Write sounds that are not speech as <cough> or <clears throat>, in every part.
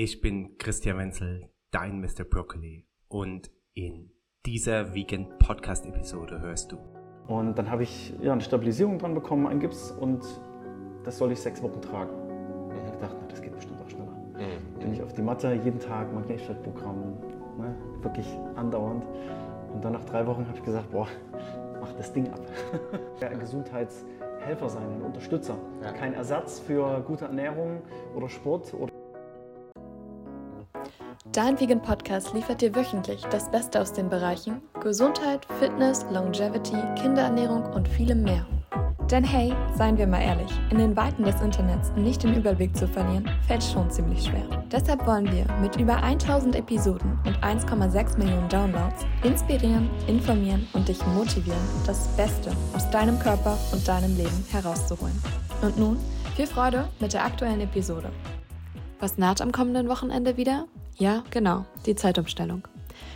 Ich bin Christian Wenzel, dein Mr. Broccoli. Und in dieser Vegan Podcast Episode hörst du. Und dann habe ich ja, eine Stabilisierung dran bekommen, einen Gips und das soll ich sechs Wochen tragen. Ich habe gedacht, na, das geht bestimmt auch schneller. Mhm. Bin ich auf die Matte, jeden Tag Magnetfeldprogramm, ne, wirklich andauernd. Und dann nach drei Wochen habe ich gesagt, boah, mach das Ding ab. <laughs> ja, ein Gesundheitshelfer sein, ein Unterstützer. Ja. Kein Ersatz für gute Ernährung oder Sport oder Dein Vegan Podcast liefert dir wöchentlich das Beste aus den Bereichen Gesundheit, Fitness, Longevity, Kinderernährung und vielem mehr. Denn hey, seien wir mal ehrlich, in den Weiten des Internets nicht den Überblick zu verlieren, fällt schon ziemlich schwer. Deshalb wollen wir mit über 1000 Episoden und 1,6 Millionen Downloads inspirieren, informieren und dich motivieren, das Beste aus deinem Körper und deinem Leben herauszuholen. Und nun viel Freude mit der aktuellen Episode. Was naht am kommenden Wochenende wieder? Ja, genau, die Zeitumstellung.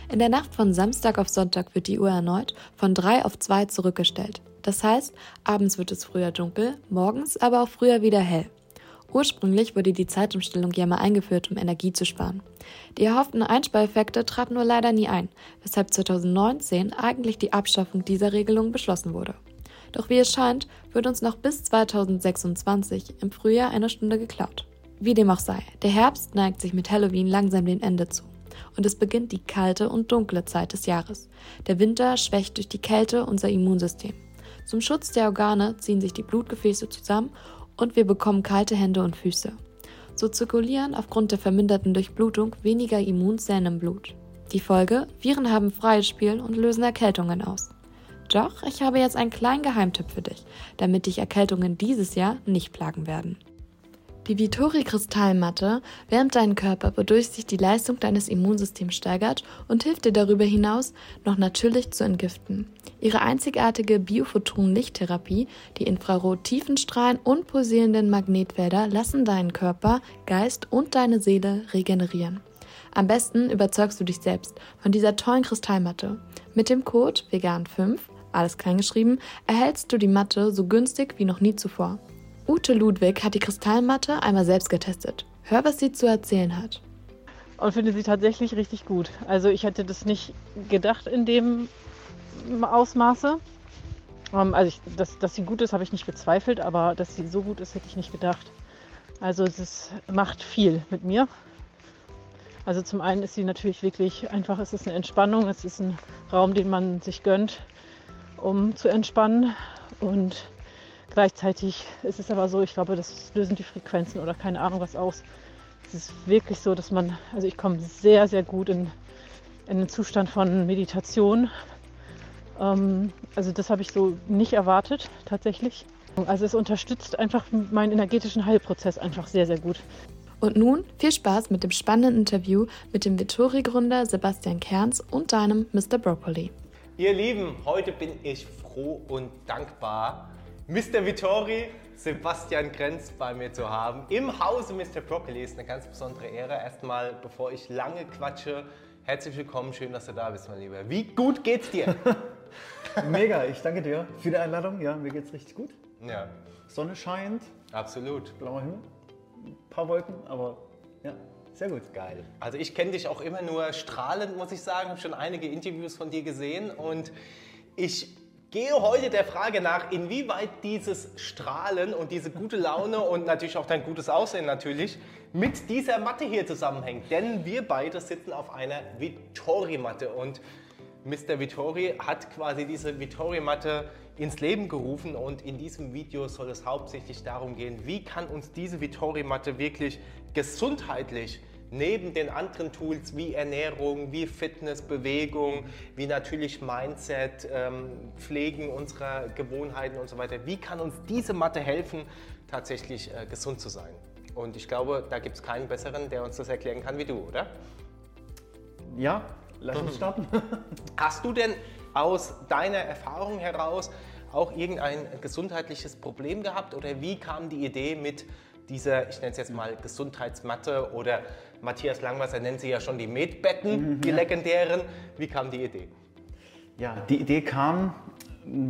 In der Nacht von Samstag auf Sonntag wird die Uhr erneut von 3 auf 2 zurückgestellt. Das heißt, abends wird es früher dunkel, morgens aber auch früher wieder hell. Ursprünglich wurde die Zeitumstellung ja mal eingeführt, um Energie zu sparen. Die erhofften Einspareffekte traten nur leider nie ein, weshalb 2019 eigentlich die Abschaffung dieser Regelung beschlossen wurde. Doch wie es scheint, wird uns noch bis 2026 im Frühjahr eine Stunde geklaut. Wie dem auch sei, der Herbst neigt sich mit Halloween langsam dem Ende zu. Und es beginnt die kalte und dunkle Zeit des Jahres. Der Winter schwächt durch die Kälte unser Immunsystem. Zum Schutz der Organe ziehen sich die Blutgefäße zusammen und wir bekommen kalte Hände und Füße. So zirkulieren aufgrund der verminderten Durchblutung weniger Immunzellen im Blut. Die Folge, Viren haben freies Spiel und lösen Erkältungen aus. Doch ich habe jetzt einen kleinen Geheimtipp für dich, damit dich Erkältungen dieses Jahr nicht plagen werden. Die Vitori Kristallmatte wärmt deinen Körper, wodurch sich die Leistung deines Immunsystems steigert und hilft dir darüber hinaus, noch natürlich zu entgiften. Ihre einzigartige Biophoton-Lichttherapie, die Infrarot-Tiefenstrahlen und pulsierenden Magnetfelder lassen deinen Körper, Geist und deine Seele regenerieren. Am besten überzeugst du dich selbst von dieser tollen Kristallmatte. Mit dem Code vegan5, alles kleingeschrieben, erhältst du die Matte so günstig wie noch nie zuvor. Ute Ludwig hat die Kristallmatte einmal selbst getestet. Hör, was sie zu erzählen hat. und finde sie tatsächlich richtig gut. Also ich hätte das nicht gedacht in dem Ausmaße. Ähm, also ich, dass, dass sie gut ist, habe ich nicht bezweifelt, aber dass sie so gut ist, hätte ich nicht gedacht. Also es macht viel mit mir. Also zum einen ist sie natürlich wirklich einfach, es ist eine Entspannung, es ist ein Raum, den man sich gönnt, um zu entspannen. Und gleichzeitig ist es aber so, ich glaube, das lösen die Frequenzen oder keine Ahnung was aus. Es ist wirklich so, dass man, also ich komme sehr, sehr gut in, in einen Zustand von Meditation. Ähm, also das habe ich so nicht erwartet, tatsächlich. Also es unterstützt einfach meinen energetischen Heilprozess einfach sehr, sehr gut. Und nun viel Spaß mit dem spannenden Interview mit dem Vittori-Gründer Sebastian Kerns und deinem Mr. Broccoli. Ihr Lieben, heute bin ich froh und dankbar, Mr. Vittori, Sebastian Grenz bei mir zu haben. Im Hause Mr. Broccoli ist eine ganz besondere Ehre. Erstmal, bevor ich lange quatsche, herzlich willkommen, schön, dass du da bist, mein Lieber. Wie gut geht's dir? <laughs> mega. Ich danke dir für die Einladung. Ja, mir geht's richtig gut. ja, Sonne scheint, absolut. blauer Himmel, ein paar Wolken, aber ja, sehr gut. Geil. Also ich kenne dich auch immer nur strahlend, muss ich sagen. Habe schon einige Interviews von dir gesehen und ich gehe heute der Frage nach, inwieweit dieses Strahlen und diese gute Laune und natürlich auch dein gutes Aussehen natürlich mit dieser Matte hier zusammenhängt. Denn wir beide sitzen auf einer Vittori-Matte und Mr. Vittori hat quasi diese Vittori-Matte ins Leben gerufen und in diesem Video soll es hauptsächlich darum gehen, wie kann uns diese Vittori-Matte wirklich gesundheitlich neben den anderen Tools wie Ernährung, wie Fitness, Bewegung, wie natürlich Mindset, ähm, Pflegen unserer Gewohnheiten und so weiter, wie kann uns diese Matte helfen, tatsächlich äh, gesund zu sein? Und ich glaube, da gibt es keinen besseren, der uns das erklären kann wie du, oder? Ja, lass uns starten. <laughs> Hast du denn aus deiner Erfahrung heraus auch irgendein gesundheitliches Problem gehabt oder wie kam die Idee mit dieser, ich nenne es jetzt mal Gesundheitsmatte oder Matthias Langwasser nennt sie ja schon die Medbetten, die legendären. Wie kam die Idee? Ja, die Idee kam,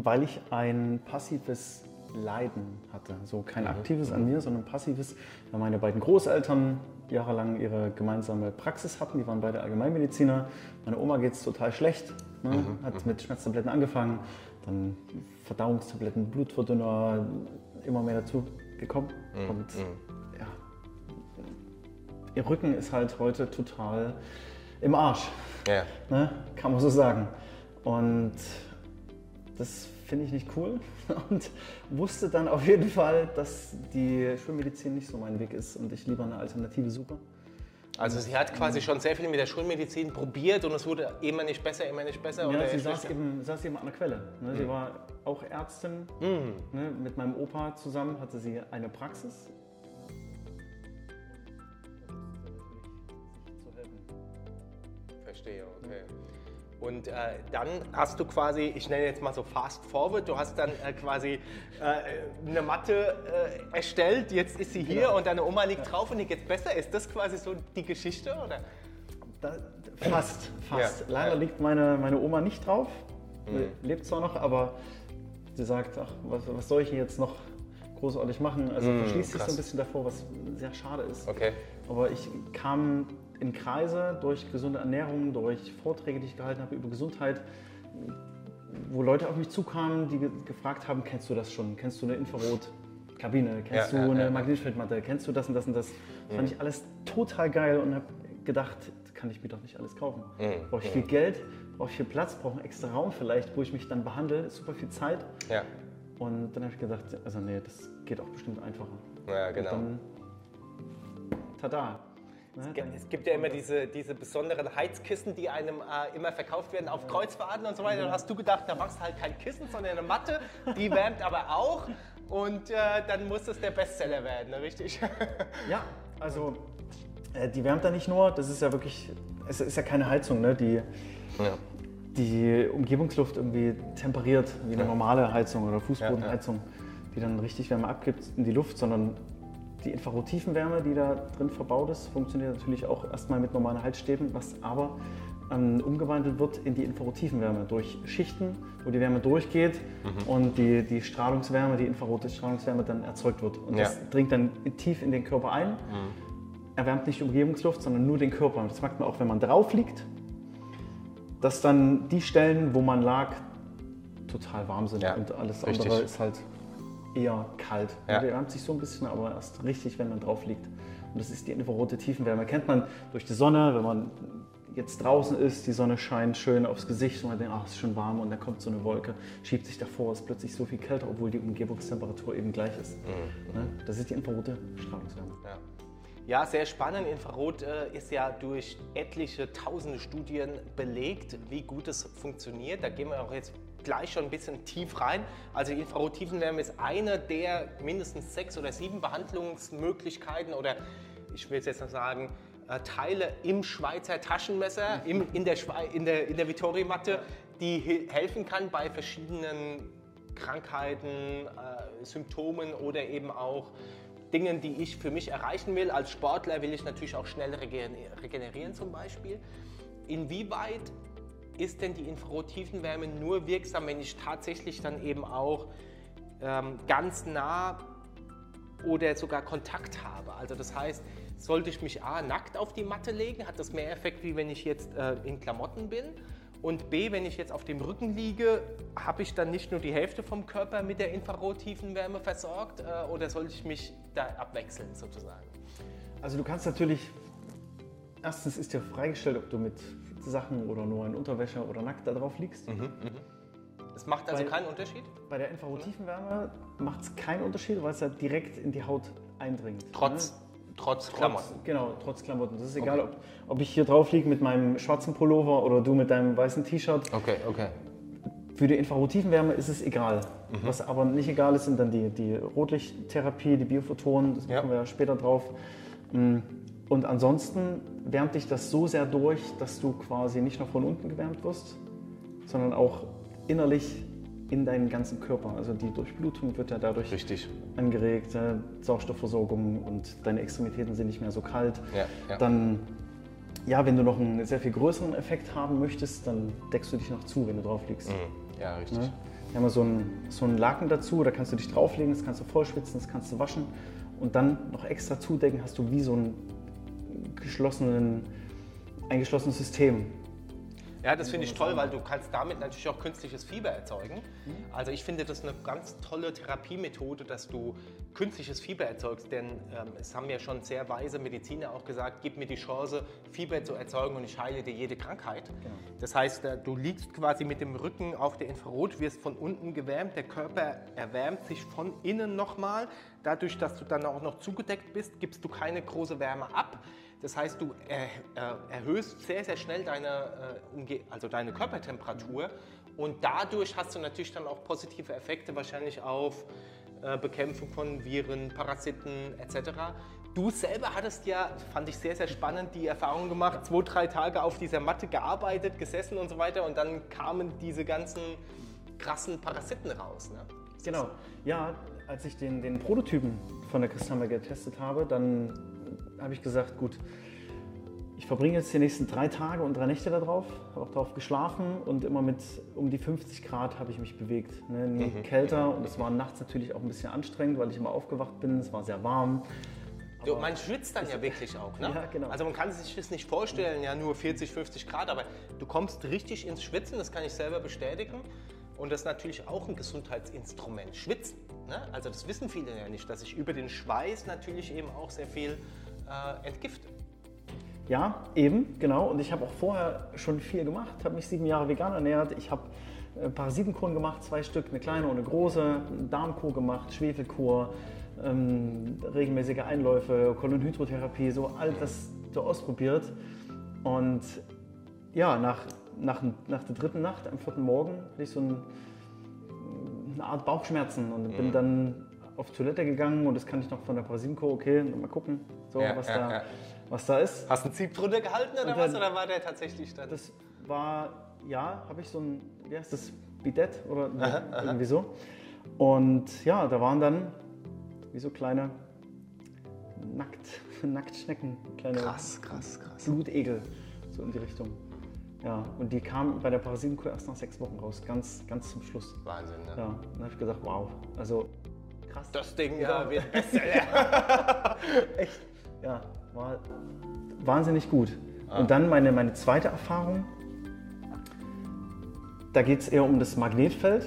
weil ich ein passives Leiden hatte. So kein aktives an mir, sondern passives, weil meine beiden Großeltern jahrelang ihre gemeinsame Praxis hatten. Die waren beide Allgemeinmediziner. Meine Oma geht es total schlecht, ne? hat mit Schmerztabletten angefangen, dann Verdauungstabletten, Blutverdünner, immer mehr dazu gekommen. Und ja, ihr Rücken ist halt heute total im Arsch. Ja. Ne? Kann man so sagen. Und das finde ich nicht cool <laughs> und wusste dann auf jeden Fall, dass die Schulmedizin nicht so mein Weg ist und ich lieber eine Alternative suche. Also sie hat quasi schon sehr viel mit der Schulmedizin probiert und es wurde immer nicht besser, immer nicht besser. Ja, sie saß eben, saß eben an der Quelle. Ne? Sie war auch Ärztin. Ne? Mit meinem Opa zusammen hatte sie eine Praxis. Verstehe, okay. Und äh, dann hast du quasi, ich nenne jetzt mal so Fast Forward, du hast dann äh, quasi äh, eine Matte äh, erstellt, jetzt ist sie hier Genau. und deine Oma liegt drauf und die geht besser. Ist das quasi so die Geschichte? Oder? Da, fast, fast. Ja, Leider ja. liegt meine, meine Oma nicht drauf. Lebt zwar noch, aber sie sagt, ach, was, was soll ich hier jetzt noch großartig machen? Also verschließt sich so ein bisschen davor, was sehr schade ist. Okay. Aber ich kam in Kreise durch gesunde Ernährung, durch Vorträge, die ich gehalten habe über Gesundheit, wo Leute auf mich zukamen, die ge gefragt haben, kennst du das schon? Kennst du eine Infrarotkabine? Kennst Ja, du ja, eine ja. Magnetfeldmatte? Kennst du das und das und das? Das fand ich alles total geil und habe gedacht, kann ich mir doch nicht alles kaufen. Mhm. Brauche ich viel Geld, brauche ich viel Platz, brauche einen extra Raum vielleicht, wo ich mich dann behandle, super viel Zeit. Ja, Und dann habe ich gedacht, also nee, das geht auch bestimmt einfacher. ja genau. Und dann, tada. Ne, Es gibt ja immer diese, diese besonderen Heizkissen, die einem äh, immer verkauft werden auf Kreuzfahrten und so weiter. Dann hast du gedacht, da machst du halt kein Kissen, sondern eine Matte, die <laughs> wärmt aber auch. Und äh, dann muss es der Bestseller werden, ne? richtig? <laughs> Ja, also äh, die wärmt da nicht nur, das ist ja wirklich, es ist ja keine Heizung, ne, die ja. die Umgebungsluft irgendwie temperiert, wie eine normale Heizung oder Fußbodenheizung, die dann richtig Wärme abgibt in die Luft, sondern die Infrarottiefenwärme, die da drin verbaut ist, funktioniert natürlich auch erstmal mit normalen Heizstäben, was aber ähm, umgewandelt wird in die Infrarottiefenwärme durch Schichten, wo die Wärme durchgeht und die, die Strahlungswärme, die infrarote Strahlungswärme dann erzeugt wird. Und Ja. das dringt dann tief in den Körper ein, erwärmt nicht die Umgebungsluft, sondern nur den Körper. Und das merkt man auch, wenn man drauf liegt, dass dann die Stellen, wo man lag, total warm sind Ja, und alles richtig. andere ist halt eher kalt. Ja. Die wärmt sich so ein bisschen, aber erst richtig, wenn man drauf liegt. Und das ist die infrarote Tiefenwärme. Kennt man durch die Sonne, wenn man jetzt draußen ist, die Sonne scheint schön aufs Gesicht und man denkt, ach, es ist schon warm und dann kommt so eine Wolke, schiebt sich davor, ist plötzlich so viel kälter, obwohl die Umgebungstemperatur eben gleich ist. Mhm. Ne? Das ist die infrarote Strahlungswärme. Ja. Ja, sehr spannend. Infrarot äh, ist ja durch etliche tausende Studien belegt, wie gut es funktioniert. Da gehen wir auch jetzt gleich schon ein bisschen tief rein. Also Infrarot-Tiefenwärme ist eine der mindestens sechs oder sieben Behandlungsmöglichkeiten oder ich will jetzt noch sagen, äh, Teile im Schweizer Taschenmesser, im, in der, Schwei in der, in der Vittori-Matte, die he- helfen kann bei verschiedenen Krankheiten, äh, Symptomen oder eben auch Dingen, die ich für mich erreichen will. Als Sportler will ich natürlich auch schnell regener- regenerieren zum Beispiel. Inwieweit ist denn die Infrarottiefenwärme nur wirksam, wenn ich tatsächlich dann eben auch ähm, ganz nah oder sogar Kontakt habe? Also das heißt, sollte ich mich A, nackt auf die Matte legen, hat das mehr Effekt, wie wenn ich jetzt äh, in Klamotten bin? Und B, wenn ich jetzt auf dem Rücken liege, habe ich dann nicht nur die Hälfte vom Körper mit der Infrarottiefenwärme versorgt äh, oder sollte ich mich da abwechseln sozusagen? Also du kannst natürlich, erstens ist dir freigestellt, ob du mit Sachen oder nur in Unterwäsche oder nackt da drauf liegst. Es macht also Weil- keinen Unterschied? Bei der Infrarottiefenwärme macht es keinen Unterschied, weil es ja direkt in die Haut eindringt. Trotz, ne? Trotz Trotz, Klamotten. genau, trotz Klamotten. Das ist egal, ob, ob ich hier drauf liege mit meinem schwarzen Pullover oder du mit deinem weißen T-Shirt. Okay, okay. Für die Infrarottiefenwärme ist es egal. Mhm. Was aber nicht egal ist, sind dann die, die Rotlichttherapie, die Biophotonen, das Ja. kommen wir ja später drauf. Mm, Und ansonsten wärmt dich das so sehr durch, dass du quasi nicht nur von unten gewärmt wirst, sondern auch innerlich in deinen ganzen Körper. Also die Durchblutung wird ja dadurch Richtig. angeregt, äh, Sauerstoffversorgung und deine Extremitäten sind nicht mehr so kalt. Ja, ja. Dann, ja, wenn du noch einen sehr viel größeren Effekt haben möchtest, dann deckst du dich noch zu, wenn du drauf liegst. Mhm. Ja, richtig. Ne? Wir haben so einen, so einen Laken dazu, da kannst du dich drauflegen, das kannst du vollschwitzen, das kannst du waschen und dann noch extra zudecken, hast du wie so ein geschlossenen, ein geschlossenes System. Ja, das finde ich toll, weil du kannst damit natürlich auch künstliches Fieber erzeugen. Also ich finde das eine ganz tolle Therapiemethode, dass du künstliches Fieber erzeugst, denn ähm, es haben ja schon sehr weise Mediziner auch gesagt, gib mir die Chance, Fieber zu erzeugen und ich heile dir jede Krankheit. Das heißt, äh, du liegst quasi mit dem Rücken auf der Infrarot, wirst von unten gewärmt, der Körper erwärmt sich von innen nochmal. Dadurch, dass du dann auch noch zugedeckt bist, gibst du keine große Wärme ab. Das heißt, du er, äh, erhöhst sehr, sehr schnell deine, äh, also deine Körpertemperatur und dadurch hast du natürlich dann auch positive Effekte wahrscheinlich auf äh, Bekämpfung von Viren, Parasiten etc. Du selber hattest ja, fand ich sehr, sehr spannend, die Erfahrung gemacht, zwei, drei Tage auf dieser Matte gearbeitet, gesessen und so weiter und dann kamen diese ganzen krassen Parasiten raus. Ne? Genau. Ja, als ich den, den Prototypen von der Kristallmer getestet habe, dann habe ich gesagt, gut, ich verbringe jetzt die nächsten drei Tage und drei Nächte darauf, habe auch darauf geschlafen und immer mit um die 50 Grad habe ich mich bewegt. Ne? Nie kälter und es war nachts natürlich auch ein bisschen anstrengend, weil ich immer aufgewacht bin, es war sehr warm. Du, man schwitzt dann ja wirklich auch, ne? <laughs> Ja, genau. Also man kann sich das nicht vorstellen, ja nur 40, 50 Grad, aber du kommst richtig ins Schwitzen, das kann ich selber bestätigen. Und das ist natürlich auch ein Gesundheitsinstrument, Schwitzen. Ne? Also das wissen viele ja nicht, dass ich über den Schweiß natürlich eben auch sehr viel äh, entgifte. Ja, eben, genau. Und ich habe auch vorher schon viel gemacht, habe mich sieben Jahre vegan ernährt. Ich habe äh, Parasitenkuren gemacht, zwei Stück, eine kleine und eine große, Darmkur gemacht, Schwefelkur, ähm, regelmäßige Einläufe, Kolonhydrotherapie, so all das so ausprobiert. Und ja, nach, nach, nach der dritten Nacht, am vierten Morgen, hatte ich so ein, eine Art Bauchschmerzen und bin dann auf Toilette gegangen und das kann ich noch von der Parasitenkur, okay, mal gucken, so, Ja, was, ja, da, was da ist. Hast du einen Zieb drunter gehalten oder Und was? dann- Oder war der tatsächlich dann? Das war, ja, habe ich so ein, wie heißt das, Bidett oder irgendwie so. Und ja, da waren dann wie so kleine Nackt, <laughs> Nacktschnecken, kleine krass, krass, krass. Blutegel, so in die Richtung. Ja, und die kamen bei der Parasitenkur erst nach sechs Wochen raus, ganz, ganz zum Schluss. Wahnsinn, ne? Ja, dann habe ich gesagt, wow, also krass. Das Ding Ja. wird Bestseller. <laughs> <laughs> Echt, ja, war wahnsinnig gut. Und dann meine, meine zweite Erfahrung, da geht es eher um das Magnetfeld.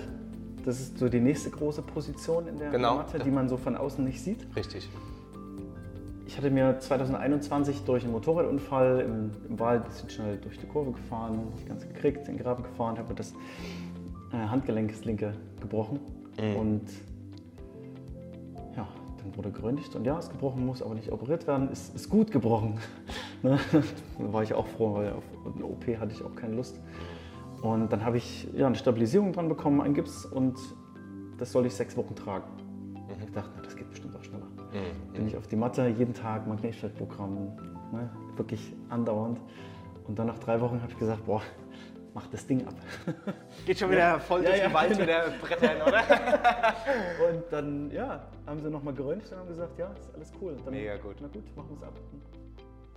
Das ist so die nächste große Position in der Genau. Matte, die man so von außen nicht sieht. Richtig. Ich hatte mir 2021 durch einen Motorradunfall im, im Wald ein bisschen schnell durch die Kurve gefahren, nicht ganz gekriegt, in den Graben gefahren, habe mir das äh, Handgelenk, das linke, gebrochen. Und dann wurde geröntgt und ja, ist gebrochen, muss aber nicht operiert werden, ist, ist gut gebrochen. <laughs> ne? Da war ich auch froh, weil auf eine OP hatte ich auch keine Lust. Und dann habe ich ja, eine Stabilisierung dran bekommen, einen Gips und das soll ich sechs Wochen tragen. Ich dachte, na, das geht bestimmt auch schneller. Bin ich auf die Matte, jeden Tag Magnetfeldprogramm, ne? wirklich andauernd. Und dann nach drei Wochen habe ich gesagt, boah, mach das Ding ab. Geht schon wieder voll Ja, durch ja, den Wald mit der Brettern, oder? <laughs> Und dann, ja, haben sie nochmal geröntgt und haben gesagt, ja, ist alles cool. Dann, Mega gut. Na gut, machen wir es ab.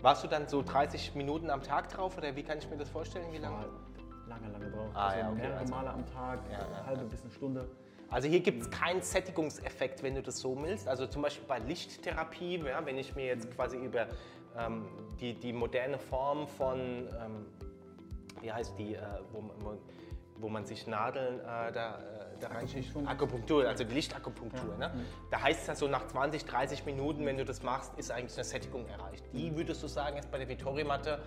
Warst du dann so 30 Minuten am Tag drauf oder wie kann ich mir das vorstellen? Wie lange? Lange, lange drauf. Ah, also ja, okay, mehrere also- Male am Tag, Ja, ja, halbe bis eine Stunde. Also hier gibt es keinen Sättigungseffekt, wenn du das so willst. Also zum Beispiel bei Lichttherapie, ja, wenn ich mir jetzt quasi über ähm, die, die moderne Form von, ähm, wie heißt die, äh, wo, man- wo, wo man sich Nadeln äh, da, äh, da reinschießt? Akupunktur, also die Lichtakupunktur. Ne? Da heißt es ja so nach 20, 30 Minuten, wenn du das machst, ist eigentlich eine Sättigung erreicht. Die würdest du sagen, ist bei der Vittori-Matte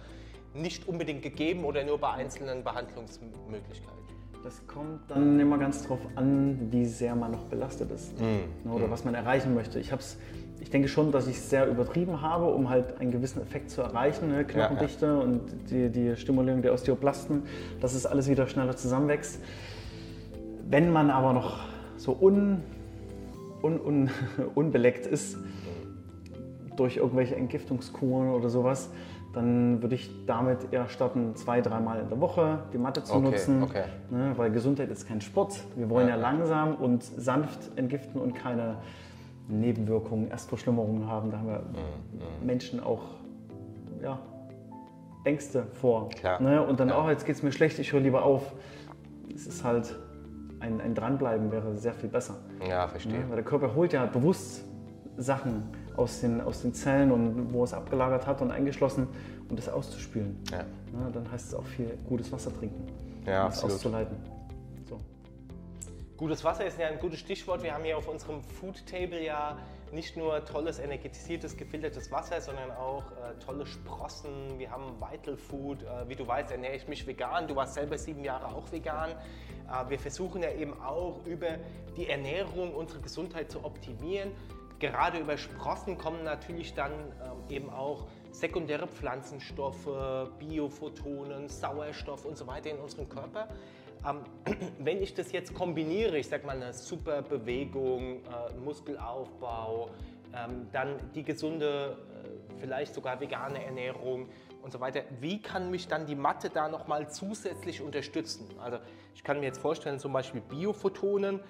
nicht unbedingt gegeben oder nur bei einzelnen Behandlungsmöglichkeiten? Das kommt dann immer ganz drauf an, wie sehr man noch belastet ist Mhm. ne, oder was man erreichen möchte. Ich, hab's, ich denke schon, dass ich es sehr übertrieben habe, um halt einen gewissen Effekt zu erreichen. Ne? Knochendichte und die, die Stimulierung der Osteoplasten, dass es alles wieder schneller zusammenwächst. Wenn man aber noch so un, un, un, <laughs> unbeleckt ist durch irgendwelche Entgiftungskuren oder sowas, dann würde ich damit eher starten, zwei, dreimal in der Woche die Matte zu Okay, nutzen. okay. Ne, weil Gesundheit ist kein Sport. Wir wollen ja, Ja. langsam und sanft entgiften und keine Nebenwirkungen, Erstverschlimmerungen haben. Da haben wir Mhm, Menschen auch ja, Ängste vor. Klar. Ne? Und dann Ja. auch, jetzt geht es mir schlecht, ich höre lieber auf. Es ist halt ein, ein Dranbleiben wäre sehr viel besser. Ja, verstehe. Ja, weil der Körper holt ja bewusst Sachen aus den, aus den Zellen und wo es abgelagert hat und eingeschlossen, um das auszuspülen. Ja. Ja, dann heißt es auch viel gutes Wasser trinken, Ja, um auszuleiten. Gutes Wasser ist ja ein gutes Stichwort. Wir haben hier auf unserem Food Table ja nicht nur tolles, energetisiertes, gefiltertes Wasser, sondern auch äh, tolle Sprossen. Wir haben Vital Food. Äh, wie du weißt, ernähre ich mich vegan. Du warst selber sieben Jahre auch vegan. Äh, wir versuchen ja eben auch über die Ernährung unsere Gesundheit zu optimieren. Gerade über Sprossen kommen natürlich dann ähm, eben auch sekundäre Pflanzenstoffe, Biophotonen, Sauerstoff und so weiter in unseren Körper. Ähm, <clears throat> wenn ich das jetzt kombiniere, ich sag mal eine super Bewegung, äh, Muskelaufbau, ähm, dann die gesunde, äh, vielleicht sogar vegane Ernährung und so weiter, wie kann mich dann die Matte da nochmal zusätzlich unterstützen? Also ich kann mir jetzt vorstellen, zum Beispiel Biophotonen,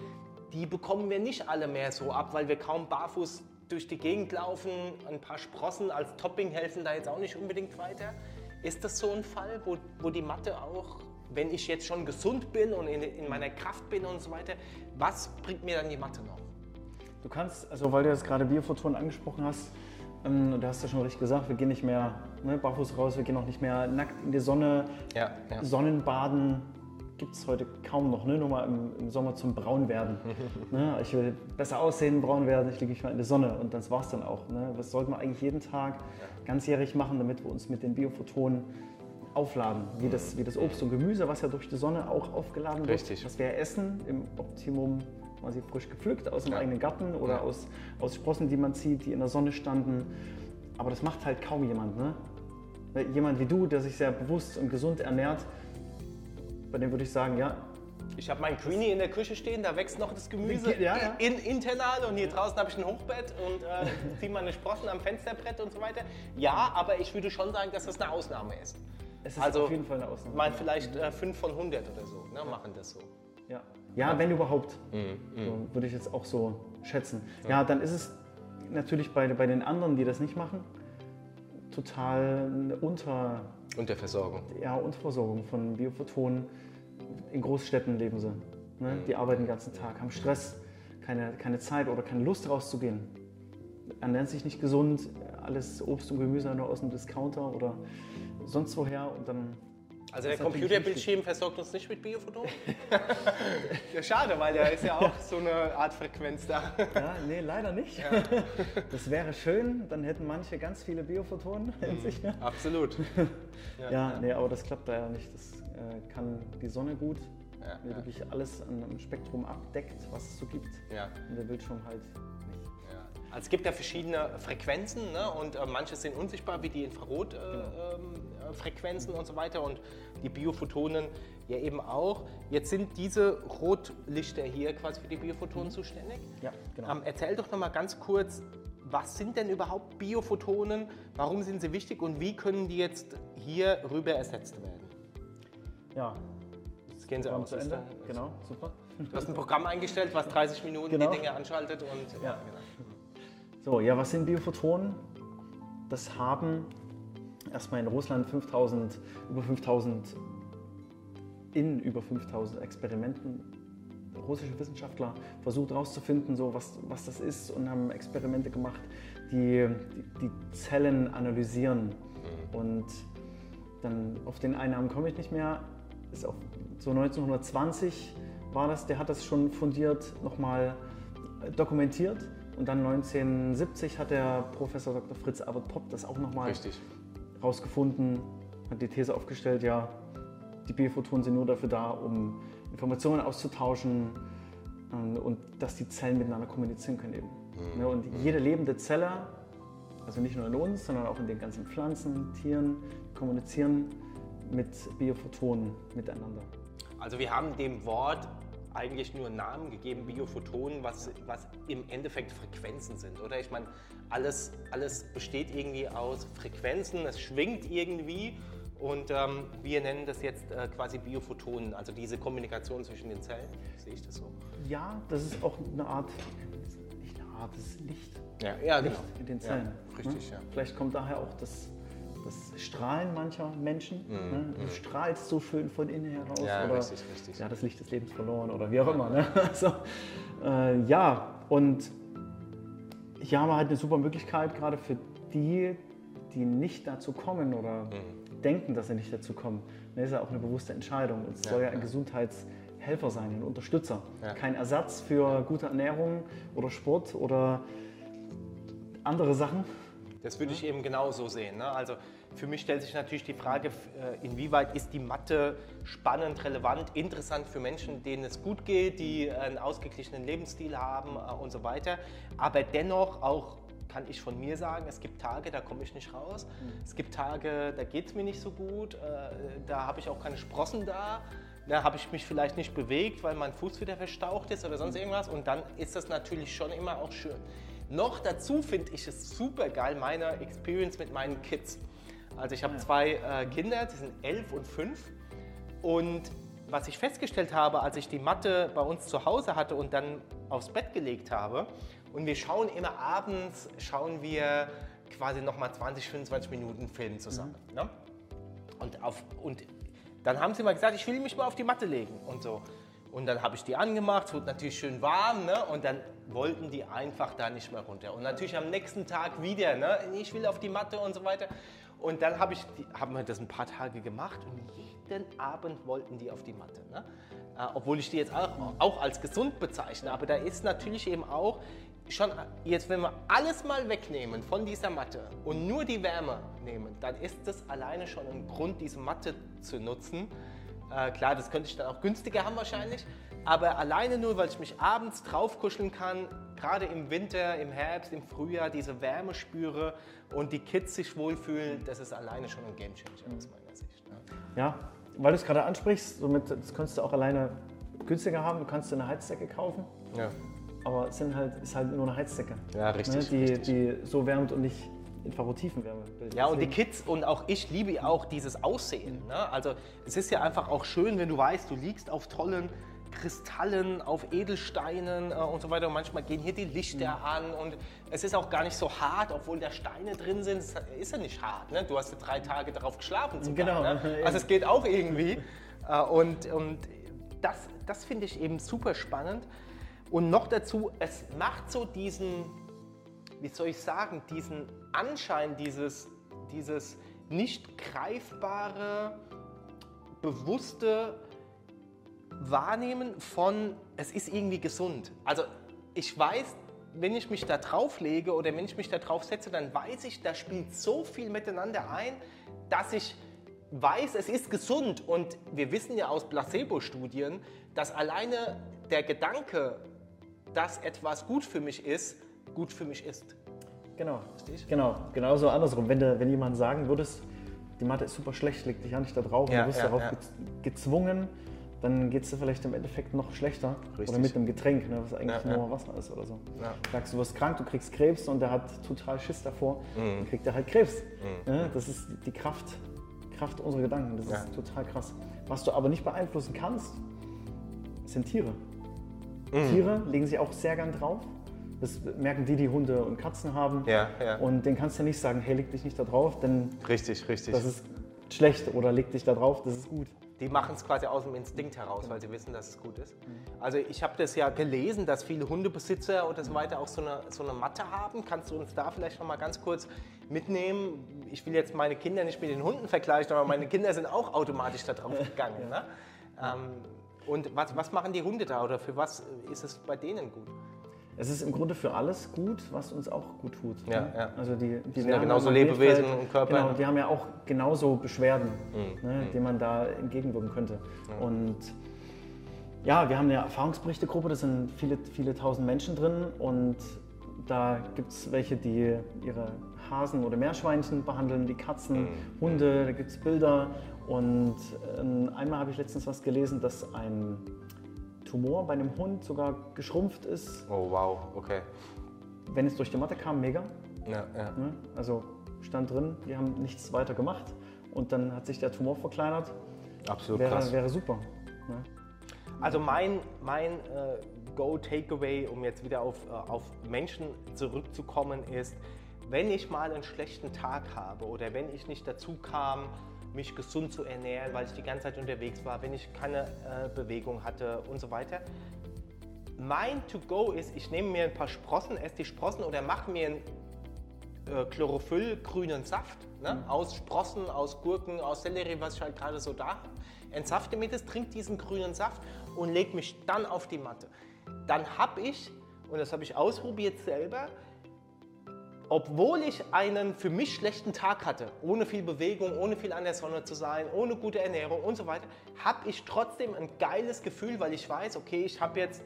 die bekommen wir nicht alle mehr so ab, weil wir kaum barfuß durch die Gegend laufen. Ein paar Sprossen als Topping helfen da jetzt auch nicht unbedingt weiter. Ist das so ein Fall, wo, wo die Matte auch, wenn ich jetzt schon gesund bin und in, in meiner Kraft bin und so weiter, was bringt mir dann die Matte noch? Du kannst, also weil du jetzt gerade Biophotonen angesprochen hast, ähm, du hast ja schon richtig gesagt, wir gehen nicht mehr ne, barfuß raus, wir gehen auch nicht mehr nackt in die Sonne. Ja, ja. Sonnenbaden gibt es heute kaum noch, ne? nur mal im, im Sommer zum Braunwerden. <laughs> ne? Ich will besser aussehen, braun werden, ich lege mich mal in die Sonne und das war es dann auch. Ne? Das sollten wir eigentlich jeden Tag ganzjährig machen, damit wir uns mit den Biophotonen aufladen, wie das, wie das Obst und Gemüse, was ja durch die Sonne auch aufgeladen wird. Richtig. Was wir essen, im Optimum quasi frisch gepflückt aus dem Ja. eigenen Garten oder Ja. aus, aus Sprossen, die man zieht, die in der Sonne standen. Aber das macht halt kaum jemand. Ne? Weil Jemand wie du, der sich sehr bewusst und gesund ernährt, bei dem würde ich sagen, ja, Ich habe mein Greenie in der Küche stehen, da wächst noch das Gemüse Ja, ja. In, internal und hier draußen habe ich ein Hochbett und äh, ziehe meine Sprossen am Fensterbrett und so weiter. Ja, aber ich würde schon sagen, dass das eine Ausnahme ist. Es ist Also, auf jeden Fall eine Ausnahme. Mal vielleicht äh, 5 von 100 oder so ne, machen das so. Ja, ja wenn überhaupt, Mhm, so, würde ich jetzt auch so schätzen. Ja, dann ist es natürlich bei, bei den anderen, die das nicht machen, total eine Unter, Und der Versorgung. ja, Unterversorgung von Biophotonen. In Großstädten leben sie. Ne? Die arbeiten den ganzen Tag, haben Stress, keine, keine Zeit oder keine Lust rauszugehen. Ernähren sich nicht gesund, alles Obst und Gemüse nur aus dem Discounter oder sonst woher und dann Also der Computerbildschirm versorgt uns nicht mit Biophotonen? <laughs> ja, schade, weil da ist ja auch so eine Art Frequenz da. Ja, nee, leider nicht. <laughs> Das wäre schön, dann hätten manche ganz viele Biophotonen in sich. Ja, Absolut. <laughs> ja nee, aber das klappt da ja nicht. Das äh, kann die Sonne gut, Ja, die ja. wirklich alles an einem Spektrum abdeckt, was es so gibt. Ja. Und der Bildschirm halt nicht. Also es gibt ja verschiedene Frequenzen ne? und äh, manche sind unsichtbar, wie die Infrarotfrequenzen äh, äh, Frequenzen und so weiter und die Biophotonen ja eben auch. Jetzt sind diese Rotlichter hier quasi für die Biophotonen zuständig. Ja, genau. Ähm, erzähl doch noch mal ganz kurz, was sind denn überhaupt Biophotonen, warum sind sie wichtig und wie können die jetzt hier rüber ersetzt werden? Ja, Jetzt gehen sie aus. zu Ende. Genau, super. Du hast ein Programm eingestellt, was 30 Minuten Genau. die Dinge anschaltet und Ja. genau. So, ja, was sind Biophotonen? Das haben erstmal in Russland 5000, über 5000, in über 5000 Experimenten russische Wissenschaftler versucht herauszufinden, so was, was das ist und haben Experimente gemacht, die die, die Zellen analysieren. Und dann auf den Einnahmen komme ich nicht mehr. Ist auch so 1920 war das, der hat das schon fundiert nochmal dokumentiert. Und dann 1970 hat der Professor Dr. Fritz Albert Popp das auch nochmal Richtig. rausgefunden, hat die These aufgestellt, ja, die Biophotonen sind nur dafür da, um Informationen auszutauschen ähm, und dass die Zellen miteinander kommunizieren können eben. Ne, und jede lebende Zelle, also nicht nur in uns, sondern auch in den ganzen Pflanzen, Tieren, kommunizieren mit Biophotonen miteinander. Also wir haben dem Wort eigentlich nur Namen gegeben, Biophotonen, was, was im Endeffekt Frequenzen sind, oder? Ich meine, alles, alles besteht irgendwie aus Frequenzen, es schwingt irgendwie und ähm, wir nennen das jetzt äh, quasi Biophotonen, also diese Kommunikation zwischen den Zellen. Sehe ich das so? Ja, das ist auch eine Art, nicht eine Art, das ist Licht. Ja, ja Licht in den Zellen. richtig, ne? ja. Vielleicht kommt daher auch das das Strahlen mancher Menschen. Ne? Du strahlst so schön von innen heraus. Ja, oder richtig, richtig. Ja, das Licht des Lebens verloren oder wie auch immer. Ne? <laughs> Also, äh, ja, und hier haben wir halt eine super Möglichkeit, gerade für die, die nicht dazu kommen oder Mhm. denken, dass sie nicht dazu kommen. Das ist ja auch eine bewusste Entscheidung. Es soll ja ein Gesundheitshelfer sein, ein Unterstützer. Ja. Kein Ersatz für gute Ernährung oder Sport oder andere Sachen. Das würde ich eben genauso sehen. Ne? Also für mich stellt sich natürlich die Frage, äh, inwieweit ist die Mathe spannend, relevant, interessant für Menschen, denen es gut geht, die einen ausgeglichenen Lebensstil haben äh, und so weiter. Aber dennoch auch kann ich von mir sagen, es gibt Tage, da komme ich nicht raus. Es gibt Tage, da geht es mir nicht so gut. Äh, da habe ich auch keine Sprossen da. Da habe ich mich vielleicht nicht bewegt, weil mein Fuß wieder verstaucht ist oder sonst irgendwas. Und dann ist das natürlich schon immer auch schön. Noch dazu finde ich es super geil, meine Experience mit meinen Kids. Also ich habe zwei äh, Kinder, die sind elf und fünf. Und was ich festgestellt habe, als ich die Matte bei uns zu Hause hatte und dann aufs Bett gelegt habe, und wir schauen immer abends, schauen wir quasi nochmal 20, 25 Minuten Film zusammen. Ne? Und, auf, und dann haben sie mal gesagt, ich will mich mal auf die Matte legen und so. Und dann habe ich die angemacht, es wurde natürlich schön warm ne? und dann wollten die einfach da nicht mehr runter. Und natürlich am nächsten Tag wieder, ne? ich will auf die Matte und so weiter. Und dann habe ich haben wir das ein paar Tage gemacht und jeden Abend wollten die auf die Matte. Ne? Äh, obwohl ich die jetzt auch, auch als gesund bezeichne. Aber da ist natürlich eben auch schon, jetzt wenn wir alles mal wegnehmen von dieser Matte und nur die Wärme nehmen, dann ist das alleine schon ein Grund, diese Matte zu nutzen. Äh, klar, das könnte ich dann auch günstiger haben wahrscheinlich, aber alleine nur, weil ich mich abends drauf kuscheln kann, gerade im Winter, im Herbst, im Frühjahr, diese Wärme spüre und die Kids sich wohlfühlen, das ist alleine schon ein Gamechanger aus meiner Sicht. Ne? Ja, weil du es gerade ansprichst, somit, das kannst du auch alleine günstiger haben. Du kannst dir eine Heizdecke kaufen, Ja. aber es sind halt, ist halt nur eine Heizdecke. Ja, richtig, Ne, die, richtig. die so wärmt und nicht Infrarottiefenwärme bildet. Ja, und die Kids und auch ich liebe auch dieses Aussehen. Ne? Also es ist ja einfach auch schön, wenn du weißt, du liegst auf tollen Kristallen, auf Edelsteinen äh, und so weiter. Und manchmal gehen hier die Lichter an und es ist auch gar nicht so hart, obwohl da Steine drin sind. Es ist ja nicht hart. Ne? Du hast ja drei Tage darauf geschlafen. Sogar, Genau, Ne? <laughs> Also es geht auch irgendwie. Äh, und und das, das finde ich eben super spannend. Und noch dazu, es macht so diesen, wie soll ich sagen, diesen Anschein, dieses, dieses nicht greifbare, bewusste Wahrnehmen von, es ist irgendwie gesund. Also ich weiß, wenn ich mich da drauf lege oder wenn ich mich da drauf setze, dann weiß ich, da spielt so viel miteinander ein, dass ich weiß, es ist gesund. Und wir wissen ja aus Placebo-Studien, dass alleine der Gedanke, dass etwas gut für mich ist, gut für mich ist. Genau, genau, genauso andersrum. Wenn, du, wenn jemand sagen würdest, die Mathe ist super schlecht, leg dich ja nicht da drauf und Ja, du wirst ja, darauf ja. gez- gezwungen, dann geht es dir vielleicht im Endeffekt noch schlechter. Richtig. Oder mit einem Getränk, ne, was eigentlich Ja, ja. nur Wasser ist oder so. Ja. Sagst du wirst krank, du kriegst Krebs und der hat total Schiss davor, Mhm. dann kriegt er halt Krebs. Ne? Das ist die Kraft, Kraft unserer Gedanken, das Ja. ist total krass. Was du aber nicht beeinflussen kannst, sind Tiere. Mhm. Tiere legen sich auch sehr gern drauf. Das merken die, die Hunde und Katzen haben. Ja, ja. Und den kannst du nicht sagen, hey, leg dich nicht da drauf, denn Richtig, richtig. das ist schlecht oder leg dich da drauf, das ist gut. Die machen es quasi aus dem Instinkt heraus, weil sie wissen, dass es gut ist. Also ich habe das ja gelesen, dass viele Hundebesitzer und so weiter auch so eine, so eine Matte haben. Kannst du uns da vielleicht noch mal ganz kurz mitnehmen? Ich will jetzt meine Kinder nicht mit den Hunden vergleichen, aber meine Kinder sind auch automatisch da drauf <laughs> gegangen. Ne? Ähm, und was, was machen die Hunde da oder für was ist es bei denen gut? Es ist im Grunde für alles gut, was uns auch gut tut. Ja, ne? ja. Also die, die sind ja genauso Lebewesen Magnetfeld- und Körper, Genau, ne? die haben ja auch genauso Beschwerden, Mhm. ne, denen man da entgegenwirken könnte. Und ja, wir haben eine Erfahrungsberichtegruppe, da sind viele, viele tausend Menschen drin und da gibt es welche, die ihre Hasen oder Meerschweinchen behandeln, die Katzen, Mhm. Hunde, da gibt es Bilder. Und ähm, einmal habe ich letztens was gelesen, dass ein Tumor bei einem Hund sogar geschrumpft ist, Oh wow, okay. wenn es durch die Matte kam, mega. Ja, ja. Ne? Also stand drin, die haben nichts weiter gemacht und dann hat sich der Tumor verkleinert. Absolut Wäre, krass. wäre super. Ne? Also mein, mein äh, Go-Takeaway, um jetzt wieder auf, äh, auf Menschen zurückzukommen, ist, wenn ich mal einen schlechten Tag habe oder wenn ich nicht dazu kam, mich gesund zu ernähren, weil ich die ganze Zeit unterwegs war, wenn ich keine äh, Bewegung hatte und so weiter. Mein To-Go ist, ich nehme mir ein paar Sprossen, esse die Sprossen oder mache mir einen äh, Chlorophyll-grünen Saft ne? Mhm. aus Sprossen, aus Gurken, aus Sellerie, was ich halt gerade so da habe. Entsafte mir das, trinke diesen grünen Saft und lege mich dann auf die Matte. Dann habe ich, und das habe ich ausprobiert selber, obwohl ich einen für mich schlechten Tag hatte, ohne viel Bewegung, ohne viel an der Sonne zu sein, ohne gute Ernährung und so weiter, habe ich trotzdem ein geiles Gefühl, weil ich weiß, okay, ich habe jetzt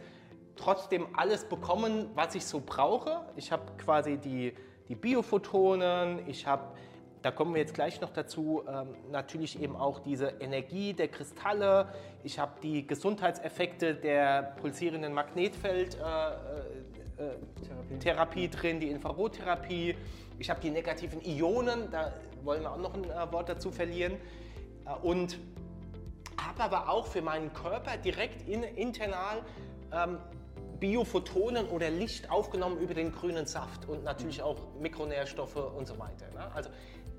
trotzdem alles bekommen, was ich so brauche. Ich habe quasi die, die Biophotonen, ich habe, da kommen wir jetzt gleich noch dazu, ähm, natürlich eben auch diese Energie der Kristalle, ich habe die Gesundheitseffekte der pulsierenden Magnetfeld. Äh, äh, Therapie. Therapie. drin, die Infrarottherapie. Ich habe die negativen Ionen, da wollen wir auch noch ein äh, Wort dazu verlieren. Äh, und habe aber auch für meinen Körper direkt in, internal ähm, Biophotonen oder Licht aufgenommen über den grünen Saft und natürlich auch Mikronährstoffe und so weiter. Ne? Also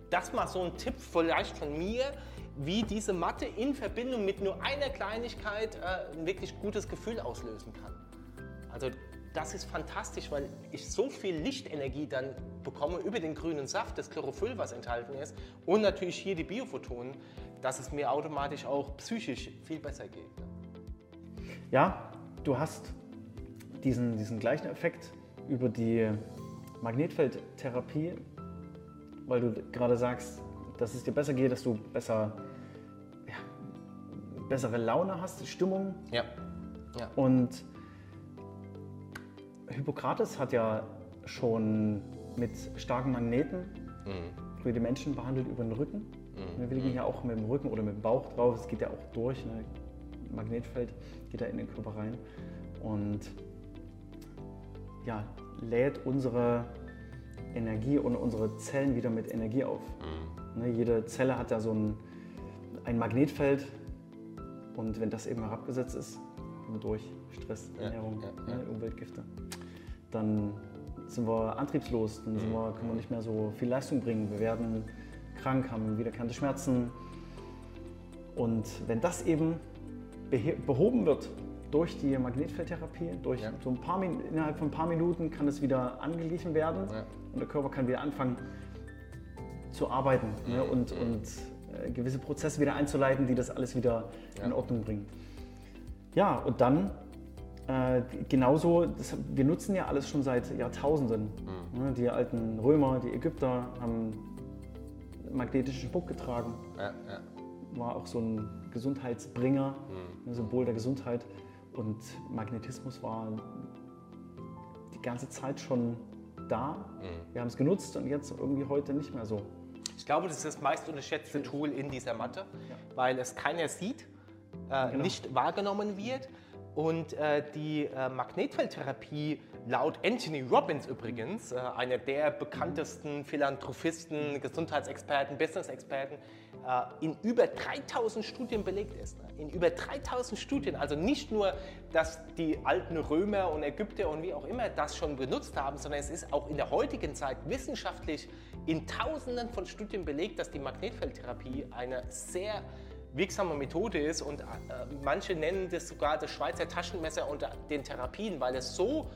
das mal so ein Tipp vielleicht von mir, wie diese Matte in Verbindung mit nur einer Kleinigkeit äh, ein wirklich gutes Gefühl auslösen kann. Also das ist fantastisch, weil ich so viel Lichtenergie dann bekomme über den grünen Saft, das Chlorophyll, was enthalten ist, und natürlich hier die Biophotonen, dass es mir automatisch auch psychisch viel besser geht. Ja, du hast diesen, diesen gleichen Effekt über die Magnetfeldtherapie, weil du gerade sagst, dass es dir besser geht, dass du besser, ja, bessere Laune hast, Stimmung. Ja. ja. Und Hippokrates hat ja schon mit starken Magneten mhm. die Menschen behandelt über den Rücken. Mhm. Wir liegen ja auch mit dem Rücken oder mit dem Bauch drauf, es geht ja auch durch. Ne? Magnetfeld geht da in den Körper rein. Und ja, lädt unsere Energie und unsere Zellen wieder mit Energie auf. Mhm. Ne, jede Zelle hat ja so ein, ein Magnetfeld und wenn das eben herabgesetzt ist, durch Stress, Ernährung, ja, ja, ja. Ne, Umweltgifte, dann sind wir antriebslos, dann sind mhm. wir, können wir nicht mehr so viel Leistung bringen. Wir werden krank, haben wiederkehrende Schmerzen. Und wenn das eben behoben wird durch die Magnetfeldtherapie, durch ja. so ein paar, innerhalb von ein paar Minuten kann es wieder angeglichen werden ja. und der Körper kann wieder anfangen zu arbeiten ne, mhm. ne, und, mhm. und äh, gewisse Prozesse wieder einzuleiten, die das alles wieder ja. in Ordnung bringen. Ja, und dann äh, genauso, das, wir nutzen ja alles schon seit Jahrtausenden. Mhm. Ne, die alten Römer, die Ägypter haben magnetischen Spuck getragen. War auch so ein Gesundheitsbringer, mhm. ein Symbol der Gesundheit. Und Magnetismus war die ganze Zeit schon da. Mhm. Wir haben es genutzt und jetzt irgendwie heute nicht mehr so. Ich glaube, das ist das meist unterschätzte Tool in dieser Matte, ja. weil es keiner sieht, äh, genau. nicht wahrgenommen wird. Und äh, die äh, Magnetfeldtherapie, laut Anthony Robbins übrigens, äh, einer der bekanntesten Philanthropisten, Gesundheitsexperten, Business-Experten, äh, in über 3000 Studien belegt ist. Ne? In über 3000 Studien, also nicht nur, dass die alten Römer und Ägypter und wie auch immer das schon benutzt haben, sondern es ist auch in der heutigen Zeit wissenschaftlich in Tausenden von Studien belegt, dass die Magnetfeldtherapie eine sehr wirksame Methode ist und äh, manche nennen das sogar das Schweizer Taschenmesser unter den Therapien, weil es so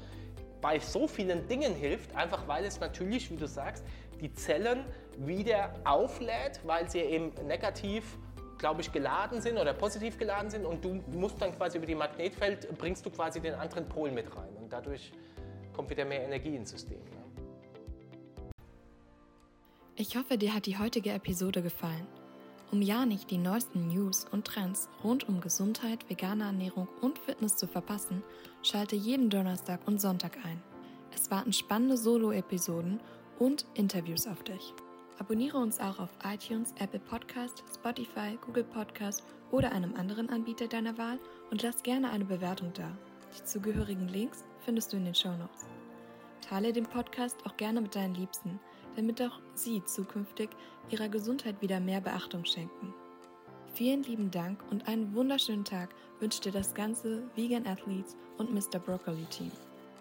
bei so vielen Dingen hilft, einfach weil es natürlich, wie du sagst, die Zellen wieder auflädt, weil sie eben negativ, glaube ich, geladen sind oder positiv geladen sind und du musst dann quasi über die Magnetfeld, bringst du quasi den anderen Pol mit rein und dadurch kommt wieder mehr Energie ins System. Ja. Ich hoffe, dir hat die heutige Episode gefallen. Um ja nicht die neuesten News und Trends rund um Gesundheit, vegane Ernährung und Fitness zu verpassen, schalte jeden Donnerstag und Sonntag ein. Es warten spannende Solo-Episoden und Interviews auf dich. Abonniere uns auch auf iTunes, Apple Podcast, Spotify, Google Podcast oder einem anderen Anbieter deiner Wahl und lass gerne eine Bewertung da. Die zugehörigen Links findest du in den Show Notes. Teile den Podcast auch gerne mit deinen Liebsten, damit auch sie zukünftig ihrer Gesundheit wieder mehr Beachtung schenken. Vielen lieben Dank und einen wunderschönen Tag wünscht dir das ganze Vegan Athletes und Mr. Broccoli Team.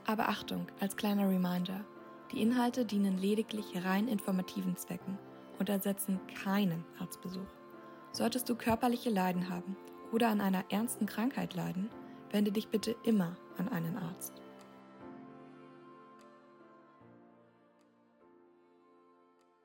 Aber Achtung, als kleiner Reminder, Die Inhalte dienen lediglich rein informativen Zwecken und ersetzen keinen Arztbesuch. Solltest du körperliche Leiden haben oder an einer ernsten Krankheit leiden, wende dich bitte immer an einen Arzt.